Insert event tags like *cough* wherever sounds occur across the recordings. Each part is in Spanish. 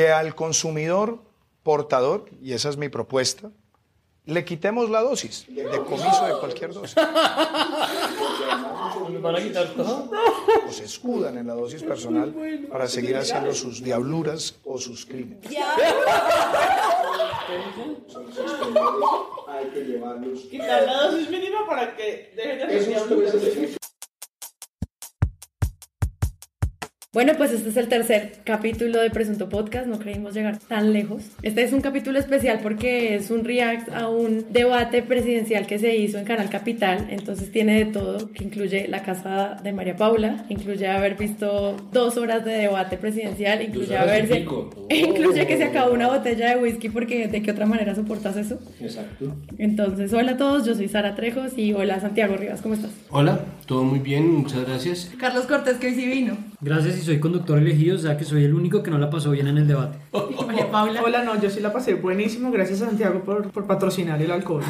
que al consumidor portador, y esa es mi propuesta, le quitemos la dosis, el decomiso de cualquier dosis. O se escudan en la dosis personal para seguir haciendo sus diabluras o sus crímenes. Hay que llevarlos. Quitar la dosis mínima para que dejen de hacer diabluras. Bueno, pues este es el tercer capítulo de Presunto Podcast, no creímos llegar tan lejos. Este es un capítulo especial porque es un react a un debate presidencial que se hizo en Canal Capital, entonces tiene de todo, que incluye la casa de María Paula, incluye haber visto dos horas de debate presidencial, incluye haberse... *laughs* Incluye que se acabó una botella de whisky porque de qué otra manera soportas eso. Exacto. Entonces, hola a todos, yo soy Sara Trejos y hola Santiago Rivas, ¿cómo estás? Hola, todo muy bien, muchas gracias. Carlos Cortés, que hoy sí vino. Gracias y soy conductor elegido, o sea que soy el único que no la pasó bien en el debate. Y *laughs* María Paula. Hola, no, yo sí la pasé buenísimo. Gracias a Santiago por, por patrocinar el alcohol.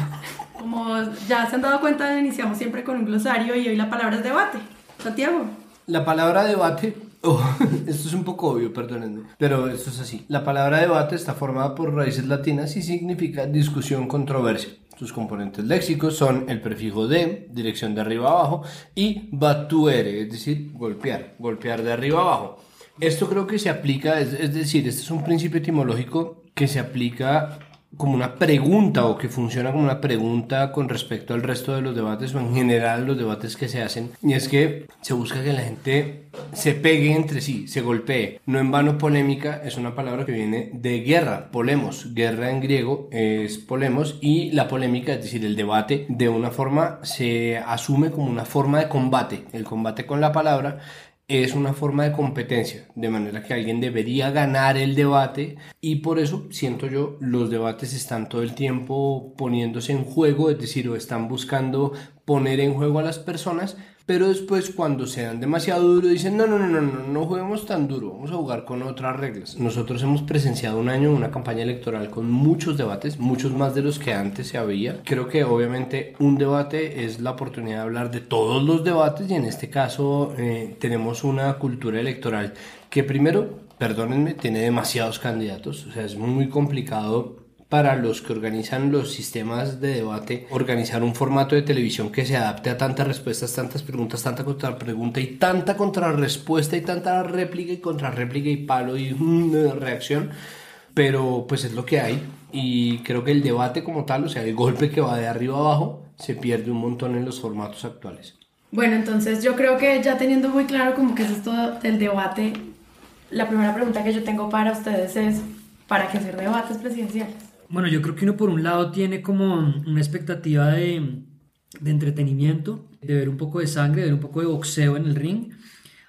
Como ya se han dado cuenta, iniciamos siempre con un glosario y hoy la palabra es debate. Santiago. La palabra debate, oh, *laughs* esto es un poco obvio, perdónenme, pero esto es así. La palabra debate está formada por raíces latinas y significa discusión, controversia. Sus componentes léxicos son el prefijo de, dirección de arriba abajo, y batuere, es decir, golpear, golpear de arriba abajo. Esto creo que se aplica, es decir, este es un principio etimológico que se aplica como una pregunta o que funciona como una pregunta con respecto al resto de los debates o en general los debates que se hacen. Y es que se busca que la gente se pegue entre sí, se golpee. No en vano polémica es una palabra que viene de guerra, polemos, guerra en griego es polemos y la polémica, es decir, el debate de una forma se asume como una forma de combate, el combate con la palabra es una forma de competencia, de manera que alguien debería ganar el debate y por eso siento yo los debates están todo el tiempo poniéndose en juego, es decir, o están buscando poner en juego a las personas, pero después cuando se dan demasiado duro dicen no, no, no, no, no, no juguemos tan duro, vamos a jugar con otras reglas. Nosotros hemos presenciado un año una campaña electoral con muchos debates, muchos más de los que antes se había. Creo que obviamente un debate es la oportunidad de hablar de todos los debates y en este caso eh, tenemos una cultura electoral que primero, perdónenme, tiene demasiados candidatos, o sea, es muy complicado para los que organizan los sistemas de debate, organizar un formato de televisión que se adapte a tantas respuestas, tantas preguntas, tanta contrapregunta y tanta contrarrespuesta y tanta réplica y contrarréplica y palo y mm, reacción. Pero pues es lo que hay y creo que el debate como tal, o sea, el golpe que va de arriba abajo, se pierde un montón en los formatos actuales. Bueno, entonces yo creo que ya teniendo muy claro como que es esto del debate, la primera pregunta que yo tengo para ustedes es, ¿para qué hacer debates presidenciales? Bueno, yo creo que uno por un lado tiene como una expectativa de, entretenimiento, de ver un poco de sangre, de ver un poco de boxeo en el ring,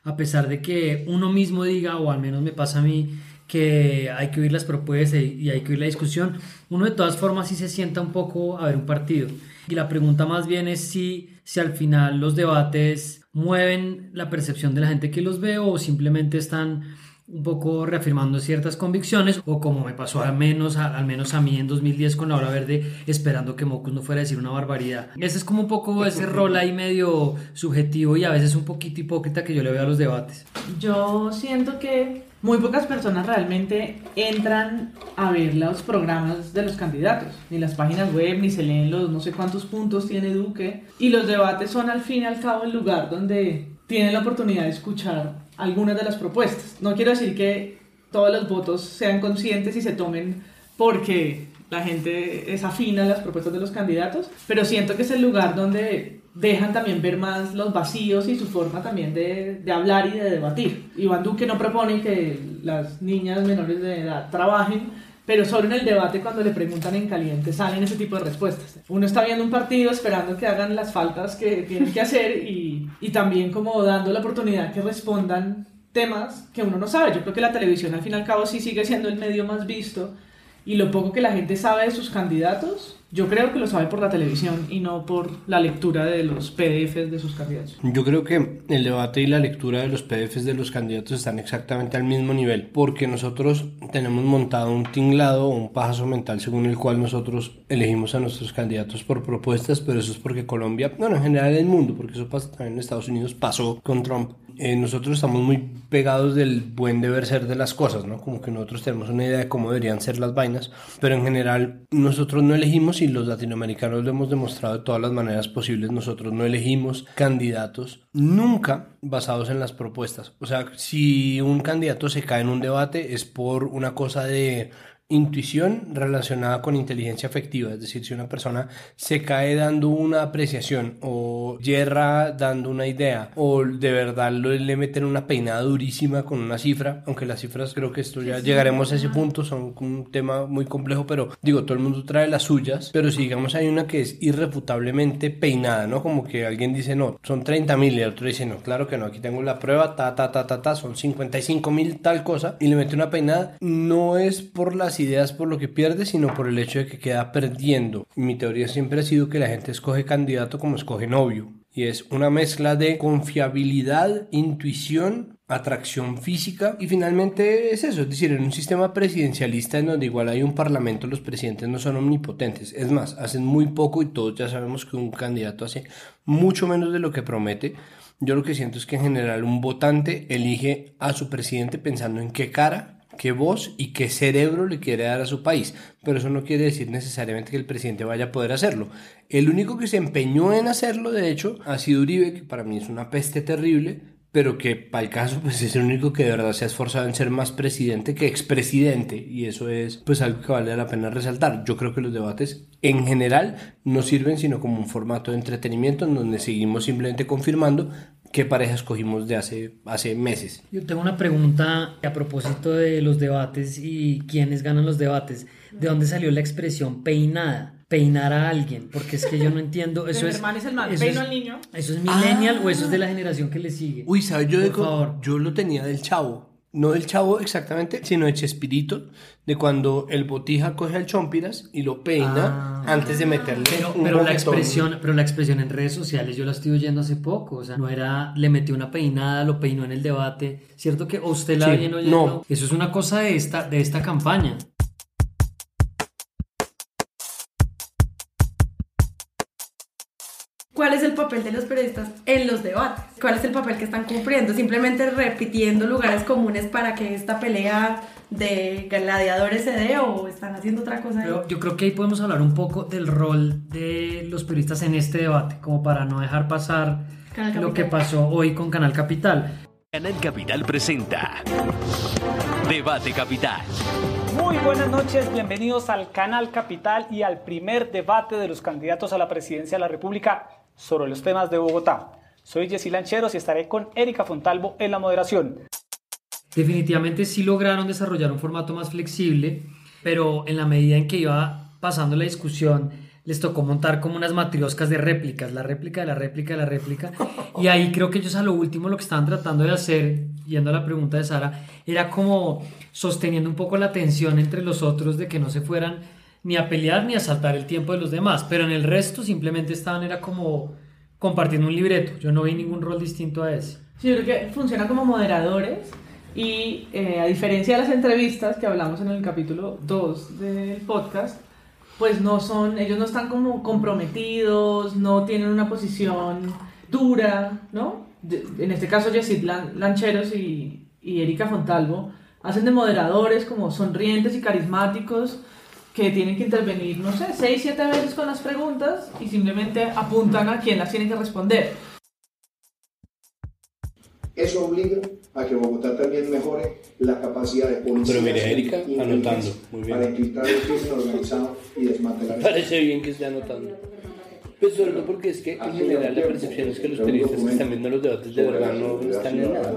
a pesar de que uno mismo diga, o al menos me pasa a mí, que hay que oír las propuestas y hay que oír la discusión, uno de todas formas sí se sienta un poco a ver un partido. Y la pregunta más bien es si, si al final los debates mueven la percepción de la gente que los ve o simplemente están un poco reafirmando ciertas convicciones o como me pasó al menos a, al menos a mí en 2010 con la hora verde esperando que Mocus no fuera a decir una barbaridad. Ese es como un poco ese rol ahí medio subjetivo y a veces un poquito hipócrita que yo le veo a los debates. Yo siento que muy pocas personas realmente entran a ver los programas de los candidatos, ni las páginas web, ni se leen los no sé cuántos puntos tiene Duque. Y los debates son al fin y al cabo el lugar donde tienen la oportunidad de escuchar algunas de las propuestas. No quiero decir que todos los votos sean conscientes y se tomen porque la gente es afina a las propuestas de los candidatos, pero siento que es el lugar donde dejan también ver más los vacíos y su forma también de, de hablar y de debatir. Iván Duque no propone que las niñas menores de edad trabajen, pero solo en el debate cuando le preguntan en caliente salen ese tipo de respuestas. Uno está viendo un partido esperando que hagan las faltas que tienen que hacer y, y también como dando la oportunidad que respondan temas que uno no sabe. Yo creo que la televisión al fin y al cabo sí sigue siendo el medio más visto y lo poco que la gente sabe de sus candidatos, yo creo que lo sabe por la televisión y no por la lectura de los PDFs de sus candidatos. Yo creo que el debate y la lectura de los PDFs de los candidatos están exactamente al mismo nivel, porque nosotros tenemos montado un tinglado o un pajazo mental según el cual nosotros elegimos a nuestros candidatos por propuestas, pero eso es porque Colombia, bueno, en general el mundo, porque eso pasa también en Estados Unidos, pasó con Trump. Eh, nosotros estamos muy pegados del buen deber ser de las cosas, ¿no? Como que nosotros tenemos una idea de cómo deberían ser las vainas, pero en general nosotros no elegimos y los latinoamericanos lo hemos demostrado de todas las maneras posibles, nosotros no elegimos candidatos nunca basados en las propuestas. O sea, si un candidato se cae en un debate es por una cosa de intuición relacionada con inteligencia afectiva, es decir, si una persona se cae dando una apreciación o yerra dando una idea o de verdad le meten una peinada durísima con una cifra, aunque las cifras creo que esto ya llegaremos a ese punto, son un tema muy complejo, pero digo, todo el mundo trae las suyas, pero si digamos hay una que es irrefutablemente peinada, ¿no? Como que alguien dice, no, son 30 mil el otro dice, no, claro que no, aquí tengo la prueba, ta, ta, ta, ta, ta, son 55 mil tal cosa y le mete una peinada, no es por las ideas por lo que pierde, sino por el hecho de que queda perdiendo. Mi teoría siempre ha sido que la gente escoge candidato como escoge novio. Y es una mezcla de confiabilidad, intuición, atracción física y finalmente es eso, es decir, en un sistema presidencialista en donde igual hay un parlamento, los presidentes no son omnipotentes. Es más, hacen muy poco y todos ya sabemos que un candidato hace mucho menos de lo que promete. Yo lo que siento es que en general un votante elige a su presidente pensando en qué cara qué voz y qué cerebro le quiere dar a su país. Pero eso no quiere decir necesariamente que el presidente vaya a poder hacerlo. El único que se empeñó en hacerlo, de hecho, ha sido Uribe, que para mí es una peste terrible, pero que para el caso pues es el único que de verdad se ha esforzado en ser más presidente que expresidente y eso es pues algo que vale la pena resaltar. Yo creo que los debates en general no sirven sino como un formato de entretenimiento en donde seguimos simplemente confirmando qué pareja escogimos de hace, hace meses. Yo tengo una pregunta a propósito de los debates y quiénes ganan los debates. ¿De dónde salió la expresión peinada? Peinar a alguien, porque es que yo no entiendo. *laughs* Eso es, es el mal, eso peino es, al niño. ¿Eso es millennial o eso es de la generación que le sigue? Uy, ¿sabes? Yo, Por digo- favor. yo lo tenía del chavo. No del chavo exactamente, sino de Chespirito, de cuando el botija coge al chompiras y lo peina antes de meterle Pero, un pero la expresión, pero la expresión en redes sociales yo la estoy oyendo hace poco, o sea, no era le metió una peinada, lo peinó en el debate, cierto que o usted la Sí, viene oyendo, no. eso es una cosa de esta de esta campaña. ¿Cuál es el papel de los periodistas en los debates? ¿Cuál es el papel que están cumpliendo? ¿Simplemente repitiendo lugares comunes para que esta pelea de gladiadores se dé o están haciendo otra cosa? ahí? Pero yo creo que ahí podemos hablar un poco del rol de los periodistas en este debate, como para no dejar pasar lo que pasó hoy con Canal Capital. Canal Capital presenta Debate Capital. Muy buenas noches, bienvenidos al Canal Capital y al primer debate de los candidatos a la presidencia de la República sobre los temas de Bogotá. Soy Jessy Lancheros y estaré con Erika Fontalvo en la moderación. Definitivamente sí lograron desarrollar un formato más flexible, pero en la medida en que iba pasando la discusión, les tocó montar como unas matrioscas de réplicas, la réplica de la réplica de la réplica. Y ahí creo que ellos a lo último lo que estaban tratando de hacer, yendo a la pregunta de Sara, era como sosteniendo un poco la tensión entre los otros de que no se fueran ni a pelear ni a saltar el tiempo de los demás. Pero en el resto simplemente estaban, era como compartiendo un libreto. Yo no vi ningún rol distinto a ese. Sí, yo creo que funcionan como moderadores y eh, a diferencia de las entrevistas que hablamos en el capítulo 2 del podcast, pues no son, ellos no están como comprometidos, no tienen una posición dura, ¿no? De- En este caso, Lan- Lancheros y, y Erika Fontalvo hacen de moderadores como sonrientes y carismáticos que tienen que intervenir, no sé, seis, siete veces con las preguntas y simplemente apuntan a quién las tiene que responder. Eso obliga a que Bogotá también mejore la capacidad de policía Pero mire, Erika, anotando, muy bien. para infiltrar el crimen organizado y desmantelar el Parece bien que esté anotando. Pues sobre todo porque es que en general la percepción es que los periodistas que están viendo los debates de verdad no están en nada.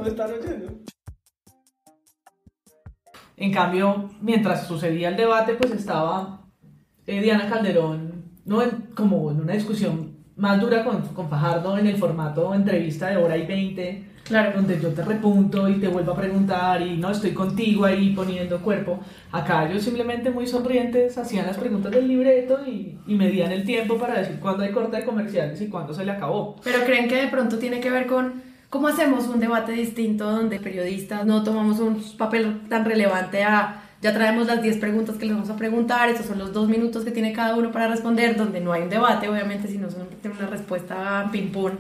En cambio, mientras sucedía el debate, pues estaba eh, Diana Calderón, ¿no? En- como en una discusión más dura con, con Fajardo en el formato entrevista de hora y 20, Claro. donde yo te repunto y te vuelvo a preguntar y no estoy contigo ahí poniendo cuerpo. Acá ellos simplemente muy sonrientes hacían las preguntas del libreto y, y medían el tiempo para decir cuándo hay corte de comerciales y cuándo se le acabó. Pero creen que de pronto tiene que ver con cómo hacemos un debate distinto donde periodistas no tomamos un papel tan relevante a ya traemos las 10 preguntas que les vamos a preguntar, esos son los dos minutos que tiene cada uno para responder, donde no hay un debate, obviamente, sino solamente una respuesta ping-pong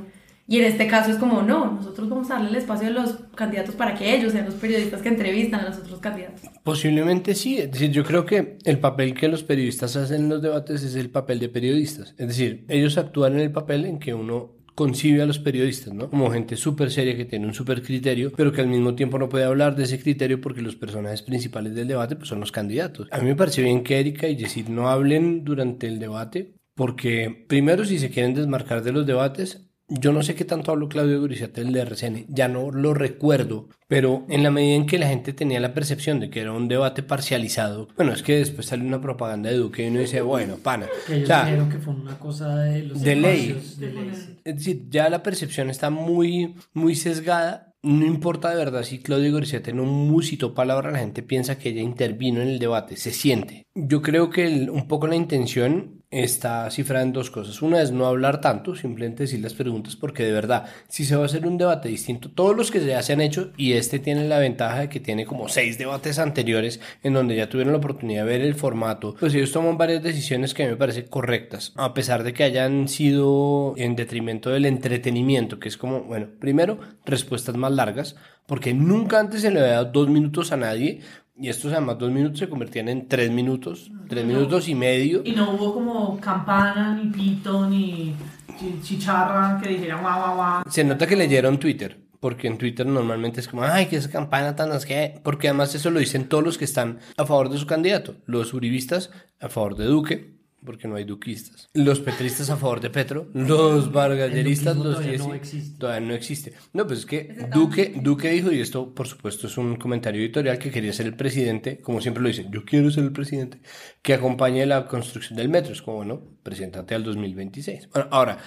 Y en este caso es como, no, nosotros vamos a darle el espacio a los candidatos para que ellos sean los periodistas que entrevistan a los otros candidatos. Posiblemente sí, es decir, yo creo que el papel que los periodistas hacen en los debates es el papel de periodistas. Es decir, ellos actúan en el papel en que uno concibe a los periodistas, ¿no? Como gente súper seria que tiene un súper criterio, pero que al mismo tiempo no puede hablar de ese criterio porque los personajes principales del debate pues, son los candidatos. A mí me parece bien que Erika y Yesid no hablen durante el debate porque primero si se quieren desmarcar de los debates, yo no sé qué tanto habló Claudio Guriciate del DRCN, ya no lo recuerdo, pero en la medida en que la gente tenía la percepción de que era un debate parcializado, bueno, es que después salió una propaganda de Duque y uno dice, bueno, pana, Que ellos o sea, dijeron que fue una cosa de los de ley. de ley. es decir, ya la percepción está muy, muy sesgada. No importa de verdad si Claudio Goriciate no musitó palabra, la gente piensa que ella intervino en el debate, se siente. Yo creo que el- un poco la intención está cifrada en dos cosas. Una es no hablar tanto, simplemente decir las preguntas, porque de verdad, si se va a hacer un debate distinto, todos los que ya se han hecho, y este tiene la ventaja de que tiene como seis debates anteriores en donde ya tuvieron la oportunidad de ver el formato, pues ellos toman varias decisiones que a mí me parecen correctas, a pesar de que hayan sido en detrimento del entretenimiento, que es como, bueno, primero, respuestas más largas, porque nunca antes se le había dado dos minutos a nadie, y estos además dos minutos se convertían en tres minutos, tres minutos y medio. Y no hubo como campana, ni pito, ni chi- chicharra que dijera guau, guau, guau. Se nota que leyeron Twitter, porque en Twitter normalmente es como, ay, que esa campana tan es que, porque además eso lo dicen todos los que están a favor de su candidato, los uribistas a favor de Duque, porque no hay duquistas, los petristas a favor de Petro, los vargalleristas, duquismo los todavía no existe. todavía no existe. No, pues es que Duque, Duque dijo, y esto por supuesto es un comentario editorial, que quería ser el presidente, como siempre lo dicen, yo quiero ser el presidente, que acompañe la construcción del metro. Es como, bueno, preséntate al 2026. Bueno, ahora,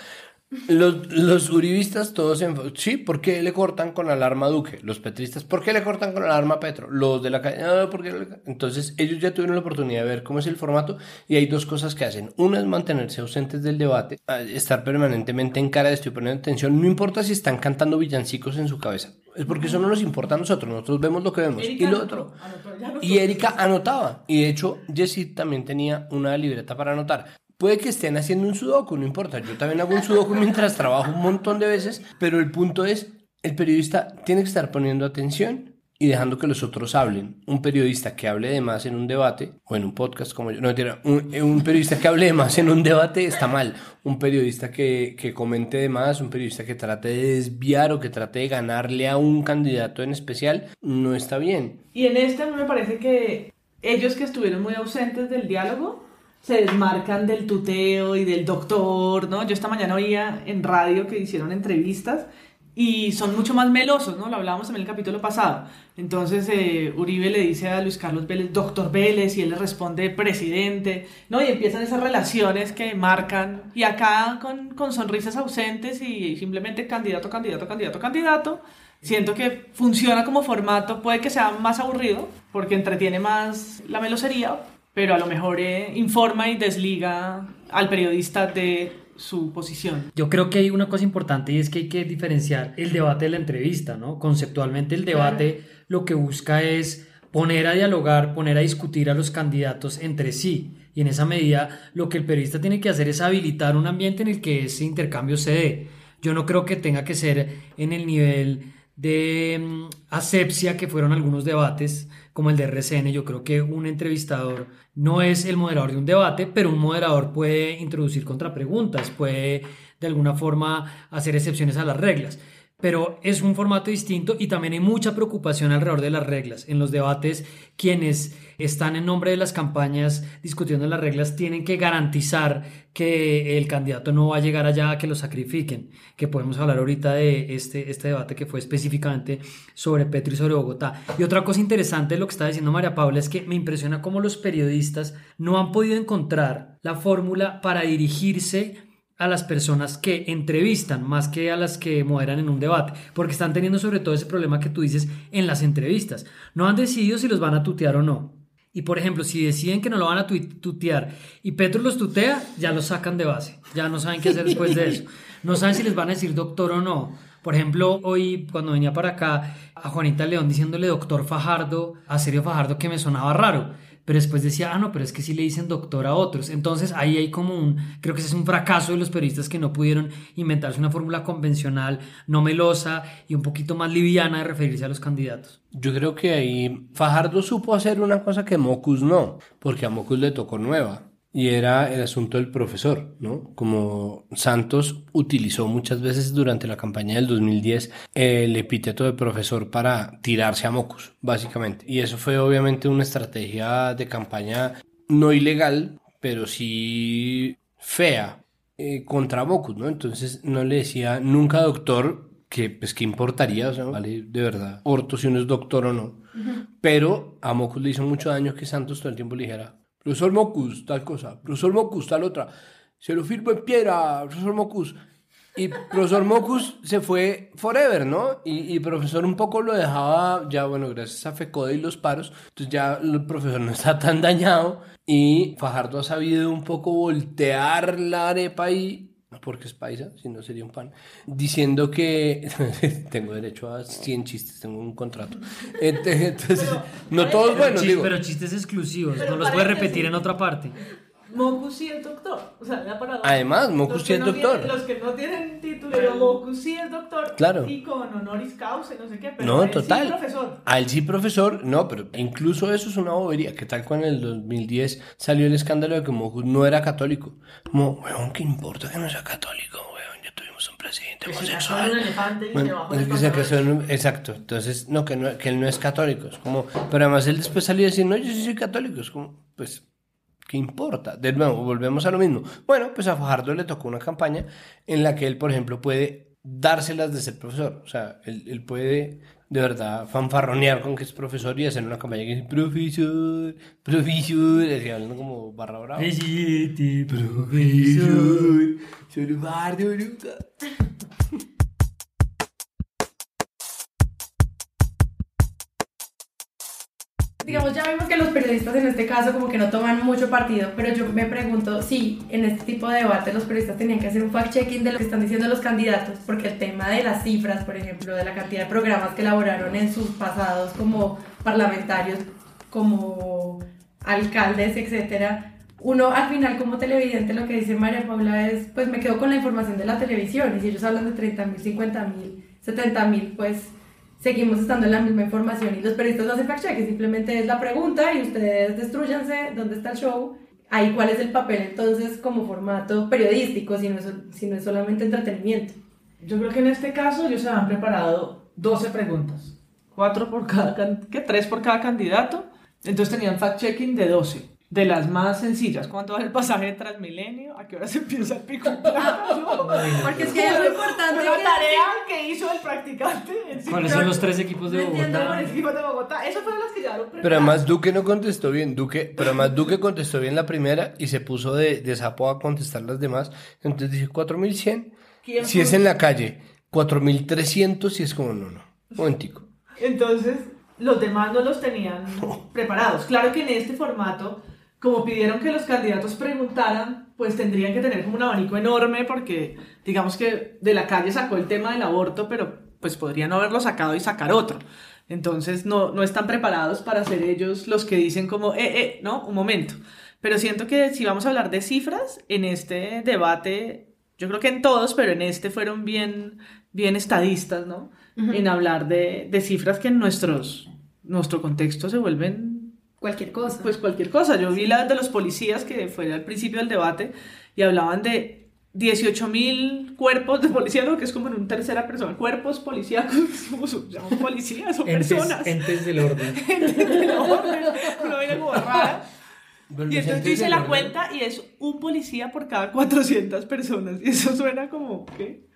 los, los uribistas todos en... Sí, ¿por qué le cortan con alarma a Duque? Los petristas, ¿por qué le cortan con alarma a Petro? Los de la calle... "Ah, ¿por qué le-?". Entonces ellos ya tuvieron la oportunidad de ver cómo es el formato y hay dos cosas que hacen. Una es mantenerse ausentes del debate, estar permanentemente en cara de estoy poniendo atención, no importa si están cantando villancicos en su cabeza. Es porque eso no nos importa a nosotros, nosotros vemos lo que vemos. Erika y lo otro... anotó, ya anotó. Y Erika anotaba. Y de hecho, Jessie también tenía una libreta para anotar. Puede que estén haciendo un sudoku, no importa. Yo también hago un sudoku *laughs* mientras trabajo un montón de veces. Pero el punto es, el periodista tiene que estar poniendo atención y dejando que los otros hablen. Un periodista que hable de más en un debate, o en un podcast como yo, no un, eh, un periodista que hable de más en un debate está mal. Un periodista que, que comente de más, un periodista que trate de desviar o que trate de ganarle a un candidato en especial, no está bien. Y en este me parece que ellos que estuvieron muy ausentes del diálogo se desmarcan del tuteo y del doctor, ¿no? Yo esta mañana oía en radio que hicieron entrevistas y son mucho más melosos, ¿no? Lo hablábamos en el capítulo pasado. Entonces eh, Uribe le dice a Luis Carlos Vélez, doctor Vélez, y él le responde, presidente, ¿no? Y empiezan esas relaciones que marcan, y acá con, con sonrisas ausentes y simplemente candidato, candidato, candidato, candidato. Siento que funciona como formato, puede que sea más aburrido, porque entretiene más la melosería, pero a lo mejor eh, informa y desliga al periodista de su posición. Yo creo que hay una cosa importante y es que hay que diferenciar el debate de la entrevista, ¿no? Conceptualmente el debate lo que busca es poner a dialogar, poner a discutir a los candidatos entre sí. Y en esa medida lo que el periodista tiene que hacer es habilitar un ambiente en el que ese intercambio se dé. Yo no creo que tenga que ser en el nivel de mm, asepsia que fueron algunos debates como el de RCN. Yo creo que un entrevistador no es el moderador de un debate, pero un moderador puede introducir contrapreguntas, puede de alguna forma hacer excepciones a las reglas. Pero es un formato distinto y también hay mucha preocupación alrededor de las reglas. En los debates, quienes están en nombre de las campañas discutiendo las reglas tienen que garantizar que el candidato no va a llegar allá a que lo sacrifiquen. Que podemos hablar ahorita de este, este debate que fue específicamente sobre Petro y sobre Bogotá. Y otra cosa interesante de lo que está diciendo María Paula es que me impresiona cómo los periodistas no han podido encontrar la fórmula para dirigirse a las personas que entrevistan más que a las que moderan en un debate, porque están teniendo sobre todo ese problema que tú dices en las entrevistas. No han decidido si los van a tutear o no. Y por ejemplo, si deciden que no lo van a tutear y Petro los tutea, ya los sacan de base. Ya no saben qué hacer después de eso. No saben si les van a decir doctor o no. Por ejemplo, hoy cuando venía para acá a Juanita León diciéndole doctor Fajardo, a Sergio Fajardo que me sonaba raro. Pero después decía, ah, no, pero es que sí le dicen doctor a otros. Entonces ahí hay como un, creo que ese es un fracaso de los periodistas que no pudieron inventarse una fórmula convencional, no melosa y un poquito más liviana de referirse a los candidatos. Yo creo que ahí Fajardo supo hacer una cosa que Mocus no, porque a Mocus le tocó nueva. Y era el asunto del profesor, ¿no? Como Santos utilizó muchas veces durante la campaña del 2010 el epíteto de profesor para tirarse a Mocus, básicamente. Y eso fue obviamente una estrategia de campaña no ilegal, pero sí fea eh, contra Mocus, ¿no? Entonces no le decía nunca doctor, que pues qué importaría, o sea, vale de verdad, orto si uno es doctor o no. Pero a Mocus le hizo mucho daño que Santos todo el tiempo le dijera, profesor Mocus, tal cosa, profesor Mocus, tal otra, se lo firmo en piedra, profesor Mocus. Y profesor Mocus se fue forever, ¿no? Y, y profesor un poco lo dejaba, ya bueno, gracias a FECODE y los paros, entonces ya el profesor no está tan dañado y Fajardo ha sabido un poco voltear la arepa y porque es paisa, si no sería un pan, diciendo que *laughs* tengo derecho a 100 chistes, tengo un contrato. *laughs* Entonces, no todos buenos, digo. pero chistes exclusivos, Pero no los puede paréntesis. repetir en otra parte. Mocus sí es doctor. O sea, la parada. Además, Mocus Los sí es no doctor. tienen- los que no tienen título, pero Mocus sí es doctor. Claro. Y con honoris causa, y no sé qué. Pero No, él sí total. profesor. A él sí, profesor, no, pero incluso eso es una bobería. que tal cuando en el 2010 salió el escándalo de que Mocus no era católico? Como, weón, ¿qué importa que no sea católico, weón? Ya tuvimos un presidente homosexual. en un elefante y se Bueno, es que se casó en un- Exacto. Entonces, no que, no, que él no es católico. Es como, pero además él después salió a decir, no, yo sí soy católico. Es como, pues, ¿qué importa? De nuevo, volvemos a lo mismo. Bueno, pues a Fajardo le tocó una campaña en la que él, por ejemplo, puede dárselas de ser profesor. O sea, él, él puede de verdad fanfarronear con que es profesor y hacer una campaña que dice, profesor, profesor, así hablando como barra brava. Presidente, Profesor, soy. Digamos, ya vimos que los periodistas en este caso como que no toman mucho partido, pero yo me pregunto si en este tipo de debate los periodistas tenían que hacer un fact-checking de lo que están diciendo los candidatos, porque el tema de las cifras, por ejemplo, de la cantidad de programas que elaboraron en sus pasados como parlamentarios, como alcaldes, etcétera, uno al final como televidente lo que dice María Paula es, pues me quedo con la información de la televisión y si ellos hablan de 30 mil, 50 mil, 70 mil, pues seguimos estando en la misma información y los periodistas no hacen fact check, simplemente es la pregunta y ustedes destruyanse, ¿dónde está el show? Ahí cuál es el papel entonces como formato periodístico, si no es, si no es solamente entretenimiento. Yo creo que en este caso ellos se han preparado 12 preguntas. Cuatro por cada, ¿qué? Tres por cada candidato. Entonces tenían fact-checking de 12. De las más sencillas. ¿Cuánto vale el pasaje de Transmilenio? ¿A qué hora se empieza el pico *laughs* en plata? Porque es que es muy importante la que- tarea que hizo el practicante. ¿Cuáles son los tres equipos de No entiendo, Bogotá? Con el equipo de Bogotá. Esas fueron las que llevaron Pero además Duque no contestó bien, Duque, pero además Duque contestó bien la primera y se puso de, de sapo a contestar las demás. Entonces dije 4100. ¿Quién Si fue? es en la calle, 4300 y es como no, no. Momentico. Entonces, los demás no los tenían preparados. Claro que en este formato, como pidieron que los candidatos preguntaran, pues tendrían que tener como un abanico enorme porque digamos que de la calle sacó el tema del aborto, pero pues podrían no haberlo sacado y sacar otro. Entonces no, no están preparados para ser ellos los que dicen como, eh, eh, no, un momento. Pero siento que si vamos a hablar de cifras, en este debate, yo creo que en todos, pero en este fueron bien, bien estadistas, ¿no? En hablar de, de cifras que en nuestros, nuestro contexto se vuelven Cualquier cosa. pues cualquier cosa. Yo vi la de los policías que fue al principio del debate y hablaban de 18 mil cuerpos de policía, ¿no? que es como en un tercera persona, cuerpos policíacos, *laughs* como son, son policías, son Entes, personas. entes del orden. *laughs* de la orden, una vaina como rara. Y entonces entes yo hice del la orden- cuenta y es un policía por cada 400 personas. Y eso suena como, ¿qué?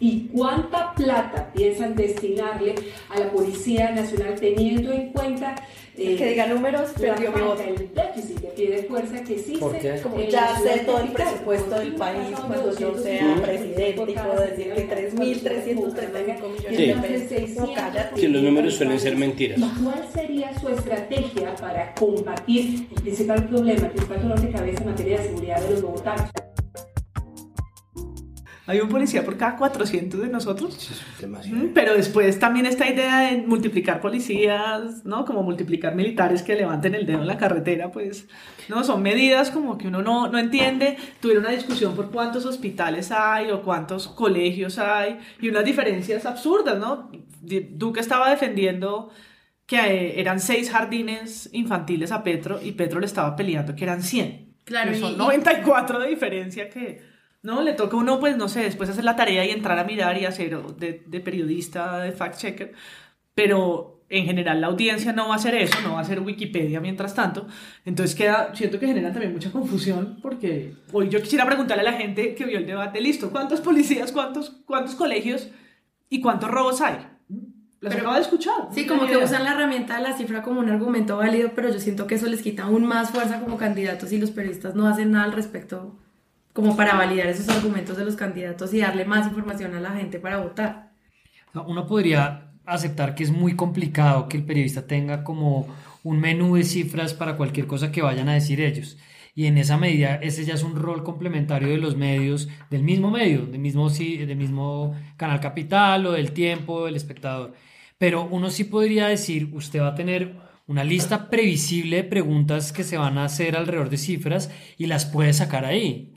¿Y cuánta plata piensan destinarle a la Policía Nacional teniendo en cuenta eh, Que diga números, perdió mi voto. el déficit de pie de fuerza que existe? ¿Por qué? Como ya sé todo el presupuesto del país cuando yo sea presidente y puedo decir que 3.335 millones de pesos. Los números suelen ser mentiras. ¿Y cuál sería su estrategia para combatir el principal problema, el principal dolor de cabeza en materia de seguridad de los bogotanos? Hay un policía por cada 400 de nosotros. Es demasiado. Pero después también esta idea de multiplicar policías, ¿no? Como multiplicar militares que levanten el dedo en la carretera, pues, ¿no? Son medidas como que uno no, no entiende. Tuvieron una discusión por cuántos hospitales hay o cuántos colegios hay y unas diferencias absurdas, ¿no? Duque estaba defendiendo que eh, eran seis jardines infantiles a Petro y Petro le estaba peleando que eran 100. Claro, y- son y- 94 de diferencia que, ¿no? Le toca a uno, pues, no sé, después hacer la tarea y entrar a mirar y hacer de, de periodista, de fact-checker, pero en general la audiencia no va a hacer eso, no va a hacer Wikipedia mientras tanto, entonces queda, siento que genera también mucha confusión, porque hoy yo quisiera preguntarle a la gente que vio el debate, listo, ¿cuántos policías, cuántos, cuántos colegios y cuántos robos hay? Las Pero- acabo de escuchar. Sí, como que usan la herramienta de la cifra como un argumento válido, pero yo siento que eso les quita aún más fuerza como candidatos y los periodistas no hacen nada al respecto como para validar esos argumentos de los candidatos y darle más información a la gente para votar. Uno podría aceptar que es muy complicado que el periodista tenga como un menú de cifras para cualquier cosa que vayan a decir ellos. Y en esa medida, ese ya es un rol complementario de los medios, del mismo medio, del mismo, del mismo Canal Capital o del Tiempo, del Espectador. Pero uno sí podría decir, usted va a tener una lista previsible de preguntas que se van a hacer alrededor de cifras y las puede sacar ahí.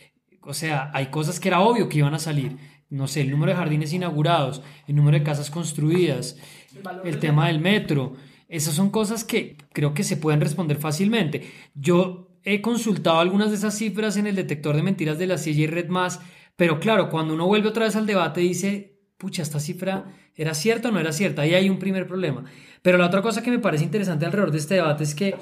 O sea, hay cosas que era obvio que iban a salir. No sé, el número de jardines inaugurados, el número de casas construidas, el tema del metro. Esas son cosas que creo que se pueden responder fácilmente. Yo he consultado algunas de esas cifras en el detector de mentiras de la CIA y Red Más, pero claro, cuando uno vuelve otra vez al debate dice, pucha, esta cifra era cierta o no era cierta. Ahí hay un primer problema. Pero la otra cosa que me parece interesante alrededor de este debate es que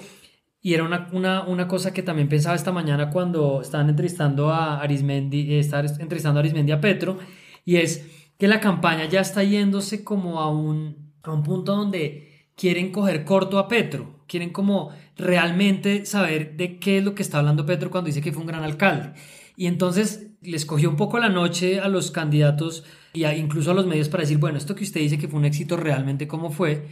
y era una, una, una cosa que también pensaba esta mañana cuando estaban entrevistando a Arismendi, eh, estaban entrevistando a Arismendi a Petro, y es que la campaña ya está yéndose como a un, a un punto donde quieren coger corto a Petro, quieren como realmente saber de qué es lo que está hablando Petro cuando dice que fue un gran alcalde. Y entonces les cogió un poco la noche a los candidatos y a- incluso a los medios para decir, bueno, esto que usted dice que fue un éxito realmente, ¿cómo fue?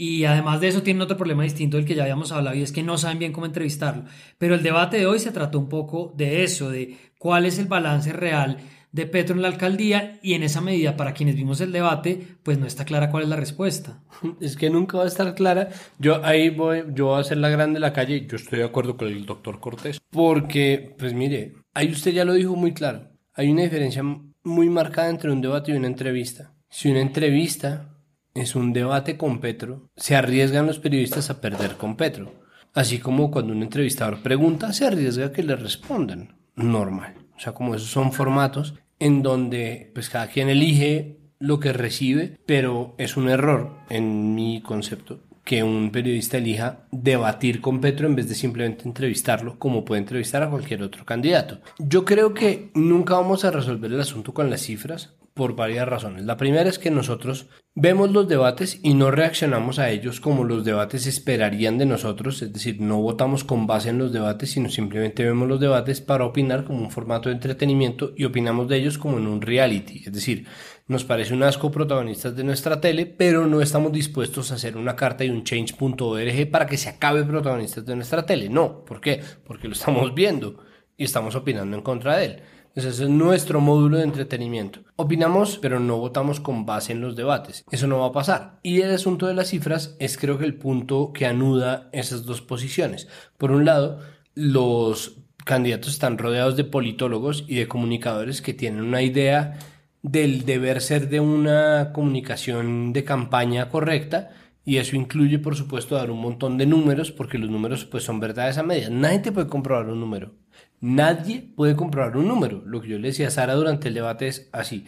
Y además de eso tienen otro problema distinto del que ya habíamos hablado y es que no saben bien cómo entrevistarlo. Pero el debate de hoy se trató un poco de eso, de cuál es el balance real de Petro en la alcaldía y en esa medida para quienes vimos el debate pues no está clara cuál es la respuesta. *laughs* Es que nunca va a estar clara. Yo ahí voy, yo a hacer la grande de la calle. Yo estoy de acuerdo con el doctor Cortés. Porque, pues mire, ahí usted ya lo dijo muy claro. Hay una diferencia muy marcada entre un debate y una entrevista. Si una entrevista es un debate con Petro, se arriesgan los periodistas a perder con Petro. Así como cuando un entrevistador pregunta, se arriesga a que le respondan. Normal. O sea, como esos son formatos en donde pues cada quien elige lo que recibe, pero es un error en mi concepto que un periodista elija debatir con Petro en vez de simplemente entrevistarlo como puede entrevistar a cualquier otro candidato. Yo creo que nunca vamos a resolver el asunto con las cifras por varias razones. La primera es que nosotros vemos los debates y no reaccionamos a ellos como los debates esperarían de nosotros, es decir, no votamos con base en los debates, sino simplemente vemos los debates para opinar como un formato de entretenimiento y opinamos de ellos como en un reality, es decir, nos parece un asco protagonistas de nuestra tele, pero no estamos dispuestos a hacer una carta y un change.org para que se acabe protagonistas de nuestra tele. No, ¿por qué? Porque lo estamos viendo y estamos opinando en contra de él. Entonces ese es nuestro módulo de entretenimiento. Opinamos, pero no votamos con base en los debates. Eso no va a pasar. Y el asunto de las cifras es creo que el punto que anuda esas dos posiciones. Por un lado, los candidatos están rodeados de politólogos y de comunicadores que tienen una idea del deber ser de una comunicación de campaña correcta y eso incluye por supuesto dar un montón de números porque los números pues son verdades a medias. Nadie te puede comprobar un número. Nadie puede comprobar un número. Lo que yo le decía a Sara durante el debate es así.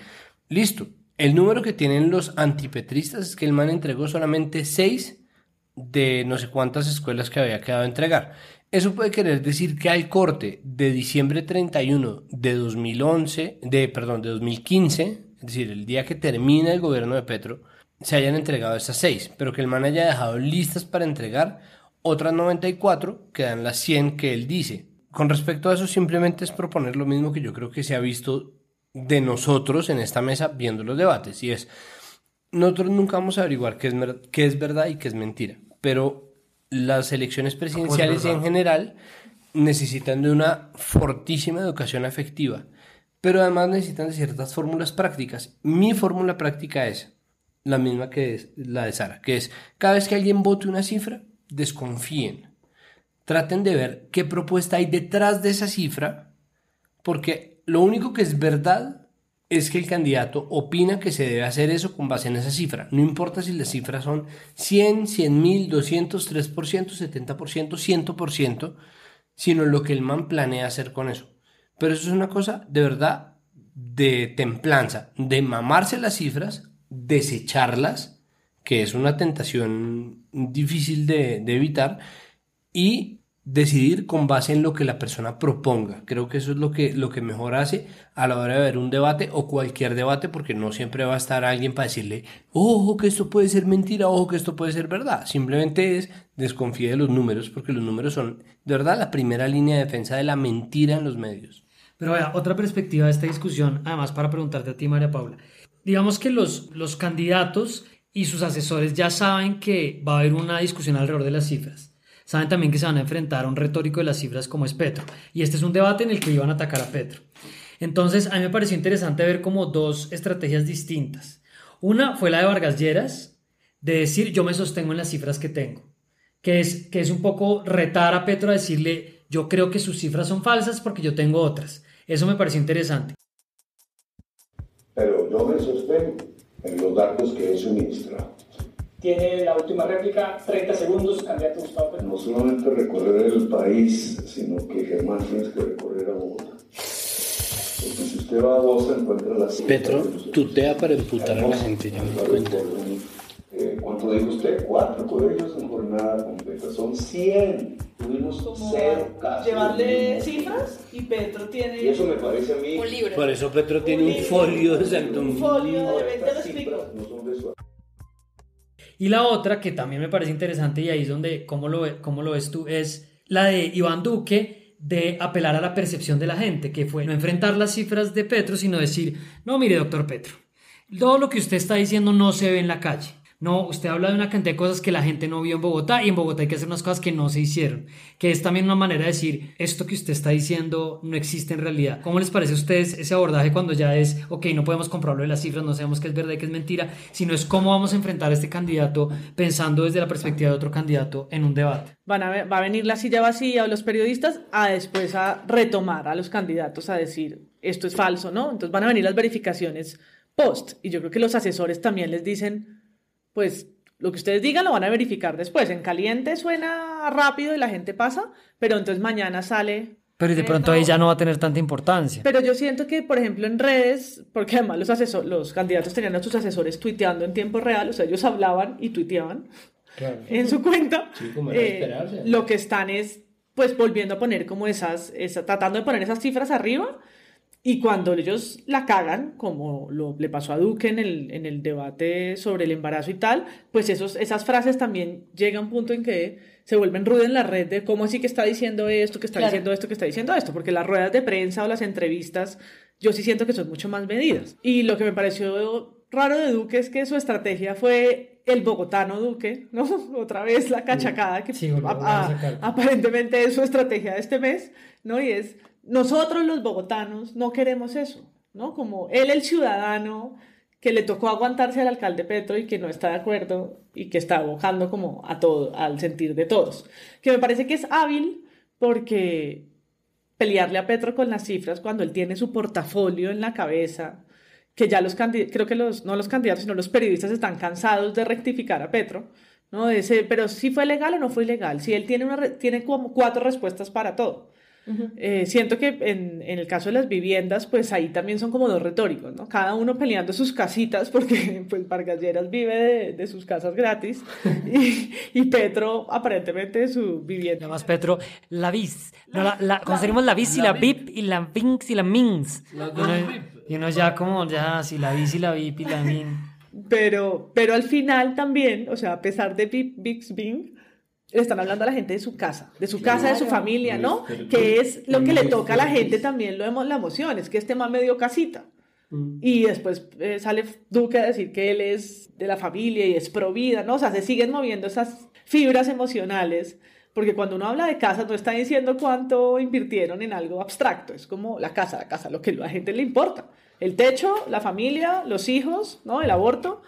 Listo. El número que tienen los antipetristas es que el man entregó solamente 6 de no sé cuántas escuelas que había quedado a entregar. Eso puede querer decir que al corte de diciembre 31 de 2011, de, perdón, de 2015, es decir, el día que termina el gobierno de Petro, se hayan entregado esas 6, pero que el man haya dejado listas para entregar otras 94, que dan las 100 que él dice. Con respecto a eso, simplemente es proponer lo mismo que yo creo que se ha visto de nosotros en esta mesa viendo los debates, y es, nosotros nunca vamos a averiguar qué es, qué es verdad y qué es mentira, pero las elecciones presidenciales en general necesitan de una fortísima educación afectiva pero además necesitan de ciertas fórmulas prácticas. Mi fórmula práctica es la misma que es la de Sara, que es cada vez que alguien vote una cifra, desconfíen. Traten de ver qué propuesta hay detrás de esa cifra, porque lo único que es verdad es que el candidato opina que se debe hacer eso con base en esa cifra. No importa si las cifras son 100, 100 mil, 200, 3%, 70%, 100%, sino lo que el man planea hacer con eso. Pero eso es una cosa de verdad de templanza, de mamarse las cifras, desecharlas, que es una tentación difícil de, evitar, y decidir con base en lo que la persona proponga. Creo que eso es lo que, lo que mejor hace a la hora de ver un debate o cualquier debate, porque no siempre va a estar alguien para decirle, ojo que esto puede ser mentira, ojo que esto puede ser verdad. Simplemente es desconfíe de los números, porque los números son de verdad la primera línea de defensa de la mentira en los medios. Pero vea, otra perspectiva de esta discusión, además para preguntarte a ti, María Paula. Digamos que los, los candidatos y sus asesores ya saben que va a haber una discusión alrededor de las cifras. Saben también que se van a enfrentar a un retórico de las cifras como es Petro. Y este es un debate en el que iban a atacar a Petro. Entonces, a mí me pareció interesante ver como dos estrategias distintas. Una fue la de Vargas Lleras, de decir yo me sostengo en las cifras que tengo, que es, que es un poco retar a Petro a decirle yo creo que sus cifras son falsas porque yo tengo otras. Eso me pareció interesante. Pero yo me sostengo en los datos que he suministrado. Tiene la última réplica, 30 segundos, candidato Gustavo Petro. No solamente recorrer el país, sino que Germán tienes que recorrer a Bogotá. Porque si usted va a Bosa encuentra las Petro tutea para emputar a la gente, ya me di cuenta. Eh, ¿Cuánto dijo usted? Cuatro colegios en jornada completa. Son 100. Tuvimos cero casos. Llevarle cifras y Petro tiene Y eso me parece a mí. Un libro. Por eso Petro tiene un folio exacto. un folio de 20 Estas lo explico. no son de su Y la otra, que también me parece interesante, y ahí es donde, ¿cómo lo, cómo lo ves tú? Es la de Iván Duque de apelar a la percepción de la gente, que fue no enfrentar las cifras de Petro, sino decir, no, mire, doctor Petro, todo lo que usted está diciendo no se ve en la calle. No, usted habla de una cantidad de cosas que la gente no vio en Bogotá y en Bogotá hay que hacer unas cosas que no se hicieron, que es también una manera de decir, esto que usted está diciendo no existe en realidad. ¿Cómo les parece a ustedes ese abordaje cuando ya es, ok, no podemos comprobarlo de las cifras, no sabemos qué es verdad y qué es mentira, sino es cómo vamos a enfrentar a este candidato pensando desde la perspectiva de otro candidato en un debate? Van a ver- va a venir la silla vacía o los periodistas a después a retomar a los candidatos a decir esto es falso, ¿no? Entonces van a venir las verificaciones post y yo creo que los asesores también les dicen, pues lo que ustedes digan lo van a verificar después. En caliente suena rápido y la gente pasa, pero entonces mañana sale Pero de Eh, pronto ahí ya no va a tener tanta importancia. Pero yo siento que, por ejemplo, en redes, porque además los, asesor- los candidatos tenían a sus asesores tuiteando en tiempo real, o sea, ellos hablaban y tuiteaban en su cuenta. Sí, como eh, esperarse. lo que están es, pues, volviendo a poner como esas, esa- tratando de poner esas cifras arriba. Y cuando ellos la cagan, como lo, le pasó a Duque en el, en el debate sobre el embarazo y tal, pues esos, esas frases también llegan a un punto en que se vuelven ruido en la red de cómo así que está diciendo esto, que está Claro. diciendo esto, que está diciendo esto, porque las ruedas de prensa o las entrevistas yo sí siento que son mucho más medidas. Y lo que me pareció raro de Duque es que su estrategia fue el bogotano Duque, ¿no? *laughs* Otra vez la cachacada que Sí, a- a aparentemente es su estrategia de este mes, ¿no? Y es, nosotros los bogotanos no queremos eso, ¿no? Como él el ciudadano que le tocó aguantarse al alcalde Petro y que no está de acuerdo y que está abocando como a todo, al sentir de todos. Que me parece que es hábil porque pelearle a Petro con las cifras cuando él tiene su portafolio en la cabeza, que ya los creo que los, no los candidatos, sino los periodistas están cansados de rectificar a Petro, ¿no? De ese, pero si fue legal o no fue ilegal, si él tiene, una, tiene como cuatro respuestas para todo. Eh, siento que en, en el caso de las viviendas, pues ahí también son como dos retóricos, ¿no? Cada uno peleando sus casitas, *laughs* porque pues Vargas Lleras vive de, de sus casas gratis y, y Petro aparentemente de su vivienda. Además, Petro, la bis. No, la, la, conseguimos la bis y la VIP y la vinx y la mins. Y uno, y uno ya como, ya, si la bis y la VIP y la min. Pero, pero al final también, o sea, a pesar de Big, Big Bing, le están hablando a la gente de su casa, de su casa, de su familia, ¿no? Que es lo que le toca a la gente también, lo emo- la emoción, es que este man me dio casita. Y después eh, sale Duque a decir que él es de la familia y es pro vida, ¿no? O sea, se siguen moviendo esas fibras emocionales Porque cuando uno habla de casa no está diciendo cuánto invirtieron en algo abstracto, es como la casa, la casa, lo que a la gente le importa. El techo, la familia, los hijos, ¿no? El aborto.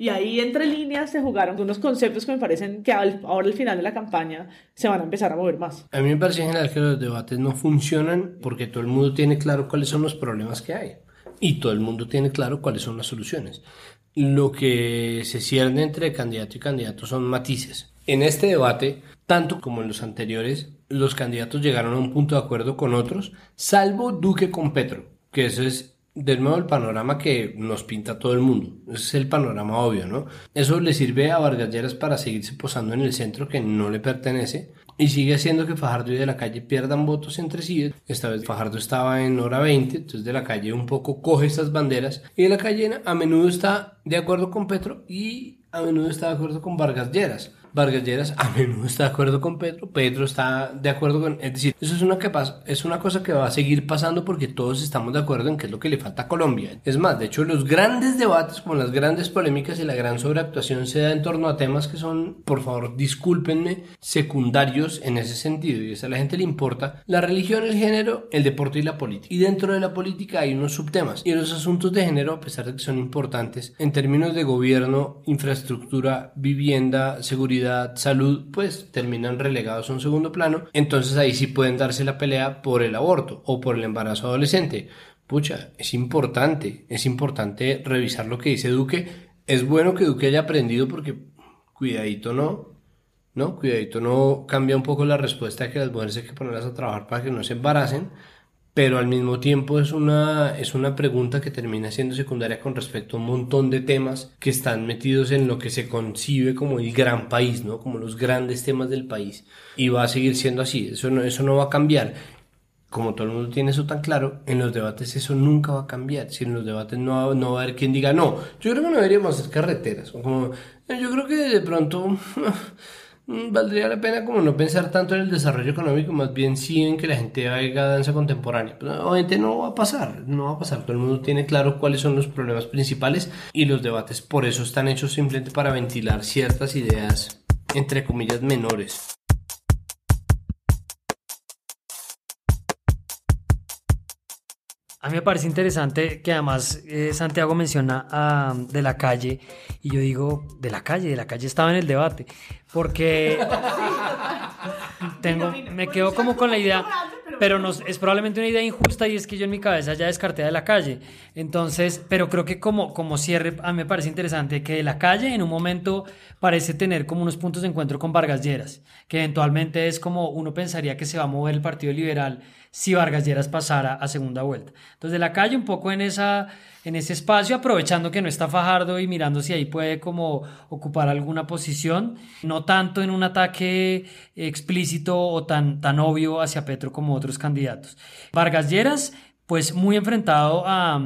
Y ahí entre líneas se jugaron unos conceptos que me parecen que al- ahora al final de la campaña se van a empezar a mover más. A mí me parece en general que los debates no funcionan porque todo el mundo tiene claro cuáles son los problemas que hay y todo el mundo tiene claro cuáles son las soluciones. Lo que se cierne entre candidato y candidato son matices. En este debate, tanto como en los anteriores, los candidatos llegaron a un punto de acuerdo con otros, salvo Duque con Petro, que ese es de nuevo el panorama que nos pinta todo el mundo. Ese es el panorama obvio, ¿no? Eso le sirve a Vargas Lleras para seguirse posando en el centro que no le pertenece y sigue haciendo que Fajardo y de la calle pierdan votos entre sí. Esta vez Fajardo estaba en hora 20, entonces de la calle un poco coge estas banderas y de la calle a menudo está de acuerdo con Petro y a menudo está de acuerdo con Vargas Lleras. Vargas Lleras a menudo está de acuerdo con Petro, Petro está de acuerdo con... Es decir, eso es una, que pas- es una cosa que va a seguir pasando porque todos estamos de acuerdo en qué es lo que le falta a Colombia. Es más, de hecho, los grandes debates, como las grandes polémicas y la gran sobreactuación se da en torno a temas que son, por favor, discúlpenme, secundarios en ese sentido. Y eso a la gente le importa la religión, el género, el deporte y la política. Y dentro de la política hay unos subtemas. Y los asuntos de género, a pesar de que son importantes, en términos de gobierno, infraestructura, vivienda, seguridad, salud, pues terminan relegados a un segundo plano. Entonces ahí sí pueden darse la pelea por el aborto o por el embarazo adolescente. Pucha, es importante, es importante revisar lo que dice Duque. Es bueno que Duque haya aprendido porque cuidadito no, ¿no? Cuidadito no cambia un poco la respuesta que las mujeres hay que ponerlas a trabajar para que no se embaracen, pero al mismo tiempo es una, es una pregunta que termina siendo secundaria con respecto a un montón de temas que están metidos en lo que se concibe como el gran país, ¿no? Como los grandes temas del país. Y va a seguir siendo así, eso no, eso no va a cambiar. Como todo el mundo tiene eso tan claro, en los debates eso nunca va a cambiar. Si en los debates no no va a haber quien diga, no, yo creo que no deberíamos hacer carreteras. O como, "Eh, yo creo que de pronto valdría la pena como no pensar tanto en el desarrollo económico, más bien sí en que la gente haga danza contemporánea. Pero obviamente no va a pasar, no va a pasar. Todo el mundo tiene claro cuáles son los problemas principales y los debates por eso están hechos simplemente para ventilar ciertas ideas, entre comillas, menores. A mí me parece interesante que además eh, Santiago menciona a de la calle y yo digo, de la calle, de la calle estaba en el debate, porque *laughs* tengo, me quedo como con la idea, pero no, es probablemente una idea injusta y es que yo en mi cabeza ya descarté de la calle. Entonces, pero creo que como, como cierre, a mí me parece interesante que de la calle en un momento parece tener como unos puntos de encuentro con Vargas Lleras, que eventualmente es como uno pensaría que se va a mover el Partido Liberal si Vargas Lleras pasara a segunda vuelta. Entonces, de la calle un poco en, esa, en ese espacio, aprovechando que no está Fajardo y mirando si ahí puede como ocupar alguna posición, no tanto en un ataque explícito o tan, tan obvio hacia Petro como otros candidatos. Vargas Lleras, pues muy enfrentado a,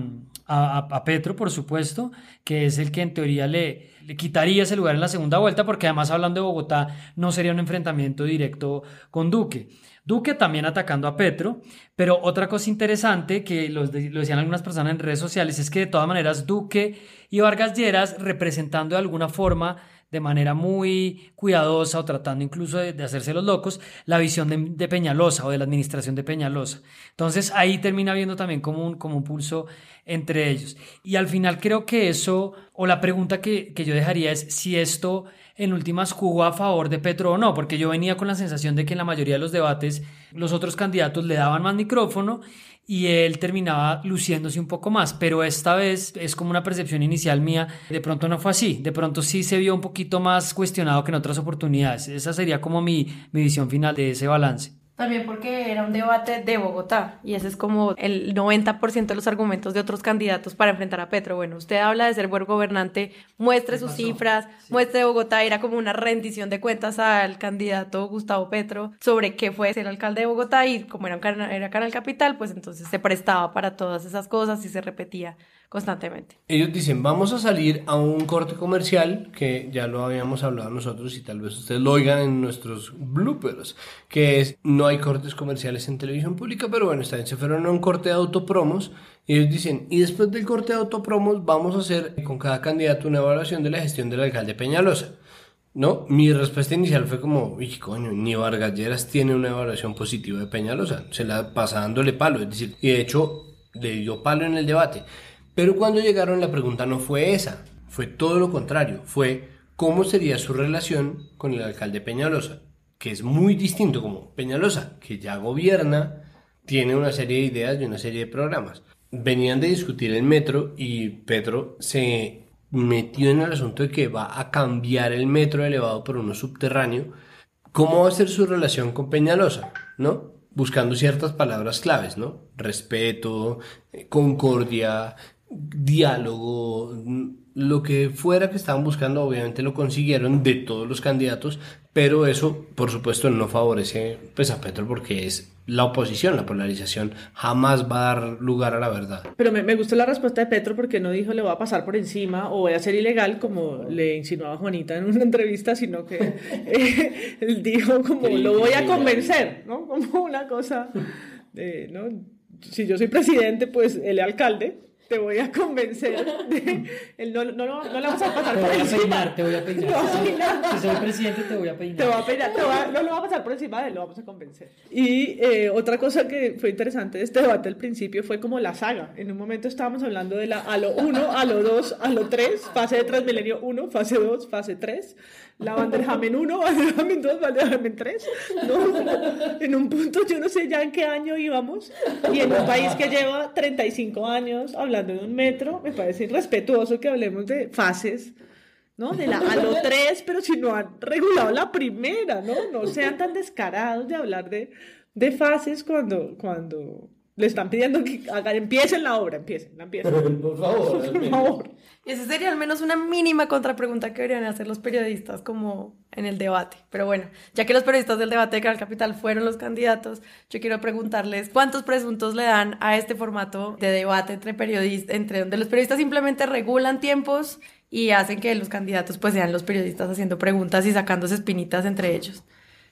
a, Petro, por supuesto, que es el que en teoría le, le quitaría ese lugar en la segunda vuelta, porque además hablando de Bogotá no sería un enfrentamiento directo con Duque. Duque también atacando a Petro, pero otra cosa interesante que lo, lo decían algunas personas en redes sociales es que de todas maneras Duque y Vargas Lleras representando de alguna forma de manera muy cuidadosa o tratando incluso de, hacerse los locos, la visión de, Peñalosa o de la administración de Peñalosa. Entonces ahí termina habiendo también como un, como un pulso entre ellos. Y al final creo que eso, o la pregunta que, que yo dejaría es si esto en últimas jugó a favor de Petro o no, porque yo venía con la sensación de que en la mayoría de los debates los otros candidatos le daban más micrófono y él terminaba luciéndose un poco más, pero esta vez es como una percepción inicial mía, de pronto no fue así, de pronto sí se vio un poquito más cuestionado que en otras oportunidades, esa sería como mi, mi visión final de ese balance. También porque era un debate de Bogotá y ese es como el 90% de los argumentos de otros candidatos para enfrentar a Petro. Bueno, usted habla de ser buen gobernante, muestre sus cifras, sí. muestre Bogotá, era como una rendición de cuentas al candidato Gustavo Petro sobre qué fue ser alcalde de Bogotá y como era, era Canal Capital, pues entonces se prestaba para todas esas cosas y se repetía constantemente. Ellos dicen, vamos a salir a un corte comercial, que ya lo habíamos hablado nosotros y tal vez ustedes lo oigan en nuestros bloopers, que es, no hay cortes comerciales en televisión pública, pero bueno, esta vez se fueron a un corte de autopromos y ellos dicen, y después del corte de autopromos vamos a hacer con cada candidato una evaluación de la gestión del alcalde Peñalosa. No, mi respuesta inicial fue como, uy, coño, ni Vargas Lleras tiene una evaluación positiva de Peñalosa. Se la pasa dándole palo, es decir, y de hecho le dio palo en el debate. Pero cuando llegaron la pregunta no fue esa, fue todo lo contrario, fue cómo sería su relación con el alcalde Peñalosa, que es muy distinto como Peñalosa, que ya gobierna, tiene una serie de ideas y una serie de programas. Venían de discutir el metro y Petro se metió en el asunto de que va a cambiar el metro elevado por uno subterráneo. ¿Cómo va a ser su relación con Peñalosa? ¿No? Buscando ciertas palabras claves, ¿no? Respeto, eh, concordia, diálogo, lo que fuera que estaban buscando, obviamente lo consiguieron de todos los candidatos, pero eso, por supuesto, no favorece pues, a Petro porque es la oposición, la polarización, jamás va a dar lugar a la verdad. Pero me, me gustó la respuesta de Petro porque no dijo le voy a pasar por encima o voy a ser ilegal como le insinuaba Juanita en una entrevista, sino que *laughs* él dijo como lo voy a convencer, ¿no? Como una cosa, de, ¿no? Si yo soy presidente, pues el alcalde te voy a convencer de... No, no, no, no, le vamos a pasar Te por voy a encima. peinar, te voy a peinar. Te voy a peinar. Si soy presidente, te voy a peinar. Te va a peinar, te no lo va a pasar por encima de él, lo vamos a convencer. Y eh, otra cosa que fue interesante de este debate al principio fue como la saga. En un momento estábamos hablando de la a lo 1, a lo 2, a lo 3, fase de Transmilenio 1, fase 2, fase 3, la Vanderhamen 1, Vanderhamen *laughs* 2, Vanderhamen 3. ¿no? *laughs* En un punto yo no sé ya en qué año íbamos y en un país que lleva 35 años hablando de un metro, me parece irrespetuoso que hablemos de fases. ¿no? De la a lo 3, pero si no han regulado la primera, ¿no? No sean tan descarados de hablar de, de fases cuando, cuando le están pidiendo que hagan, empiecen la obra, empiecen, la empiecen. *laughs* Por favor, Por favor. Esa sería al menos una mínima contrapregunta que deberían hacer los periodistas como en el debate. Pero bueno, ya que los periodistas del debate de Canal Capital fueron los candidatos, yo quiero preguntarles cuántos presuntos le dan a este formato de debate entre periodistas, entre donde los periodistas simplemente regulan tiempos y hacen que los candidatos pues sean los periodistas haciendo preguntas y sacándose espinitas entre ellos.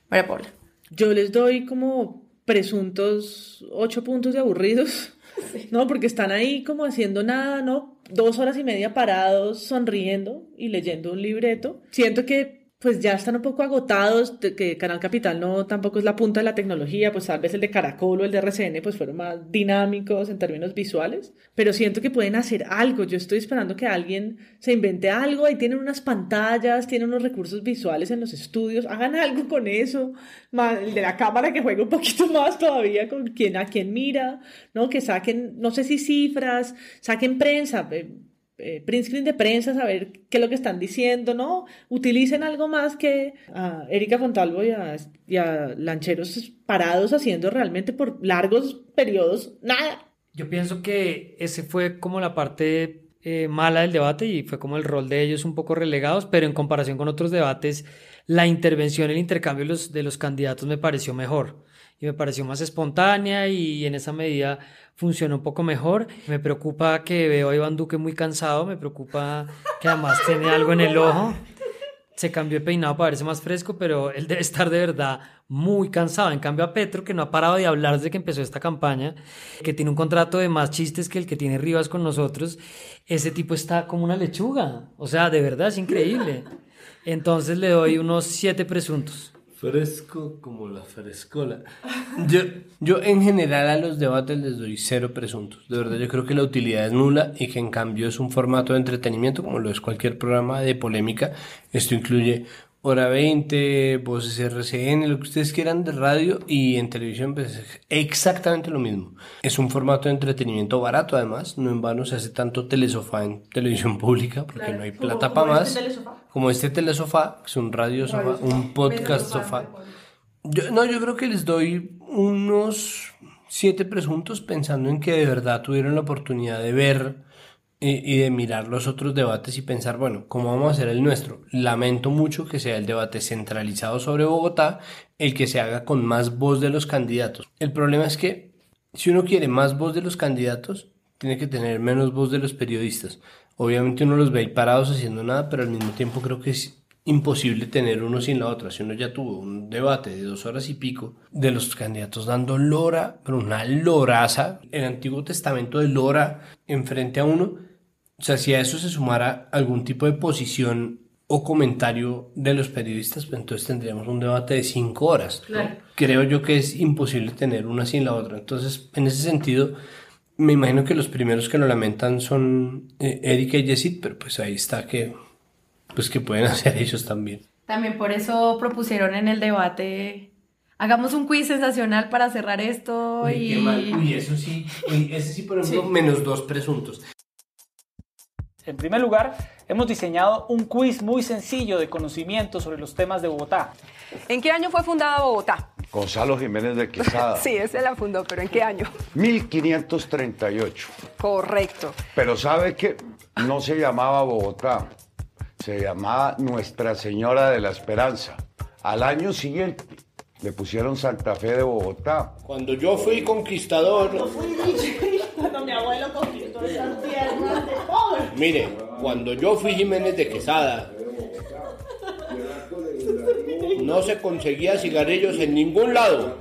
María Paula. Yo les doy como presuntos ocho puntos de aburridos, *laughs* ¿no? Porque están ahí como haciendo nada, ¿no? Dos horas y media parados, sonriendo y leyendo un libreto. Siento que pues ya están un poco agotados, que Canal Capital no tampoco es la punta de la tecnología, pues tal vez el de Caracol o el de RCN pues fueron más dinámicos en términos visuales, pero siento que pueden hacer algo, yo estoy esperando que alguien se invente algo, ahí tienen unas pantallas, tienen unos recursos visuales en los estudios, hagan algo con eso, el de la cámara que juegue un poquito *laughs* más todavía con quién a quién mira, ¿no? Que saquen, no sé si cifras, saquen prensa, eh, eh, de prensa, saber qué es lo que están diciendo, ¿no? Utilicen algo más que a Erika Fontalvo y a, y a lancheros parados haciendo realmente por largos periodos nada. Yo pienso que ese fue como la parte eh, mala del debate y fue como el rol de ellos un poco relegados, pero en comparación con otros debates, la intervención, el intercambio de los, de los candidatos me pareció mejor y me pareció más espontánea y en esa medida funcionó un poco mejor. Me preocupa que veo a Iván Duque muy cansado, me preocupa que además tiene algo en el ojo. Se cambió de peinado para verse más fresco, pero él debe estar de verdad muy cansado. En cambio a Petro, que no ha parado de hablar desde que empezó esta campaña, que tiene un contrato de más chistes que el que tiene Rivas con nosotros, ese tipo está como una lechuga. O sea, de verdad es increíble. Entonces le doy unos siete presuntos. Fresco como la frescola. Yo, yo en general a los debates les doy cero presuntos. De verdad yo creo que la utilidad es nula y que en cambio es un formato de entretenimiento como lo es cualquier programa de polémica. Esto incluye Hora 20, Voces RCN, lo que ustedes quieran de radio y en televisión pues es exactamente lo mismo. Es un formato de entretenimiento barato además, no en vano se hace tanto telesofá en televisión pública porque no hay plata para más. Como este telesofá, que es un radio sofá, un podcast sofá. Yo, no, yo creo que les doy unos siete presuntos pensando en que de verdad tuvieron la oportunidad de ver y, y de mirar los otros debates y pensar, bueno, ¿cómo vamos a hacer el nuestro? Lamento mucho que sea el debate centralizado sobre Bogotá el que se haga con más voz de los candidatos. El problema es que si uno quiere más voz de los candidatos, tiene que tener menos voz de los periodistas. Obviamente uno los ve ahí parados haciendo nada, pero al mismo tiempo creo que es imposible tener uno sin la otra. Si uno ya tuvo un debate de dos horas y pico de los candidatos dando lora, pero una loraza, el Antiguo Testamento de lora enfrente a uno, o sea, si a eso se sumara algún tipo de posición o comentario de los periodistas, pues entonces tendríamos un debate de cinco horas. Claro. Creo yo que es imposible tener una sin la otra. Entonces, en ese sentido, me imagino que los primeros que lo lamentan son eh, Erika y Jessit, pero pues ahí está que, pues que pueden *laughs* hacer ellos también. También por eso propusieron en el debate, hagamos un quiz sensacional para cerrar esto Uy, y... qué mal. Uy, eso sí, uy, ese sí, por ejemplo, menos dos presuntos. En primer lugar, hemos diseñado un quiz muy sencillo de conocimiento sobre los temas de Bogotá. ¿En qué año fue fundada Bogotá? Gonzalo Jiménez de Quesada. *laughs* Sí, ese la fundó, pero ¿en qué año? 1538. Correcto. Pero sabe que no se llamaba Bogotá, se llamaba Nuestra Señora de la Esperanza. Al año siguiente le pusieron Santa Fe de Bogotá. Cuando yo fui conquistador, Cuando *laughs* mi abuelo conquistó esas tierras de pobre. mire, cuando yo fui Jiménez de Quesada, no se conseguía cigarrillos en ningún lado.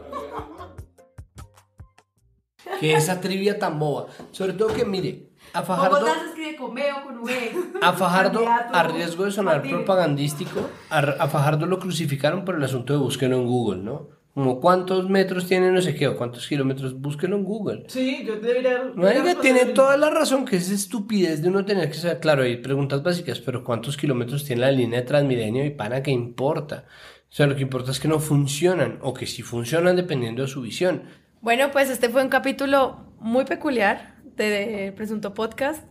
Que esa trivia tan boba. Sobre todo que, mire, a Fajardo, escribe con B o con V. a Fajardo, a riesgo de sonar propagandístico, a, a Fajardo lo crucificaron por el asunto de búsquelo en Google, ¿no? Como cuántos metros tiene no sé qué, o cuántos kilómetros, búsquelo en Google. Sí, yo debería... No, oiga, tiene toda la razón, que es estupidez de uno tener que saber, claro, hay preguntas básicas, pero ¿cuántos kilómetros tiene la línea de Transmilenio y pana qué importa? O sea, lo que importa es que no funcionan, o que sí funcionan dependiendo de su visión. Bueno, pues este fue un capítulo muy peculiar de, Presunto Podcast.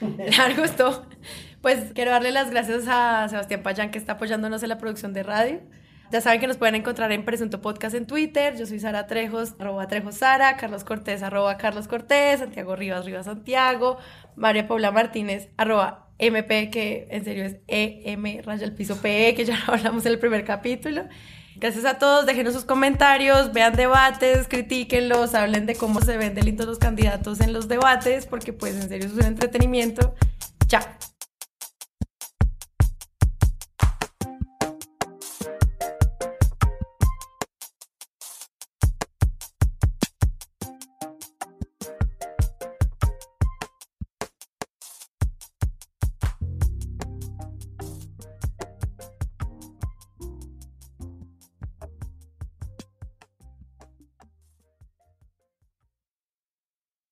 *laughs* Largo esto. Pues quiero darle las gracias a Sebastián Payán que está apoyándonos en la producción de radio. Ya saben que nos pueden encontrar en Presunto Podcast en Twitter. Yo soy Sara Trejos, arroba Trejos Sara, Carlos Cortés, arroba Carlos Cortés, Santiago Rivas, Rivas Santiago, María Paula Martínez, arroba MP, que en serio es EM, raya el piso PE, que ya *laughs* lo hablamos en el primer capítulo. Gracias a todos, déjenos sus comentarios, vean debates, critíquenlos, hablen de cómo se ven de lindos los candidatos en los debates, porque pues en serio es un entretenimiento. Chao.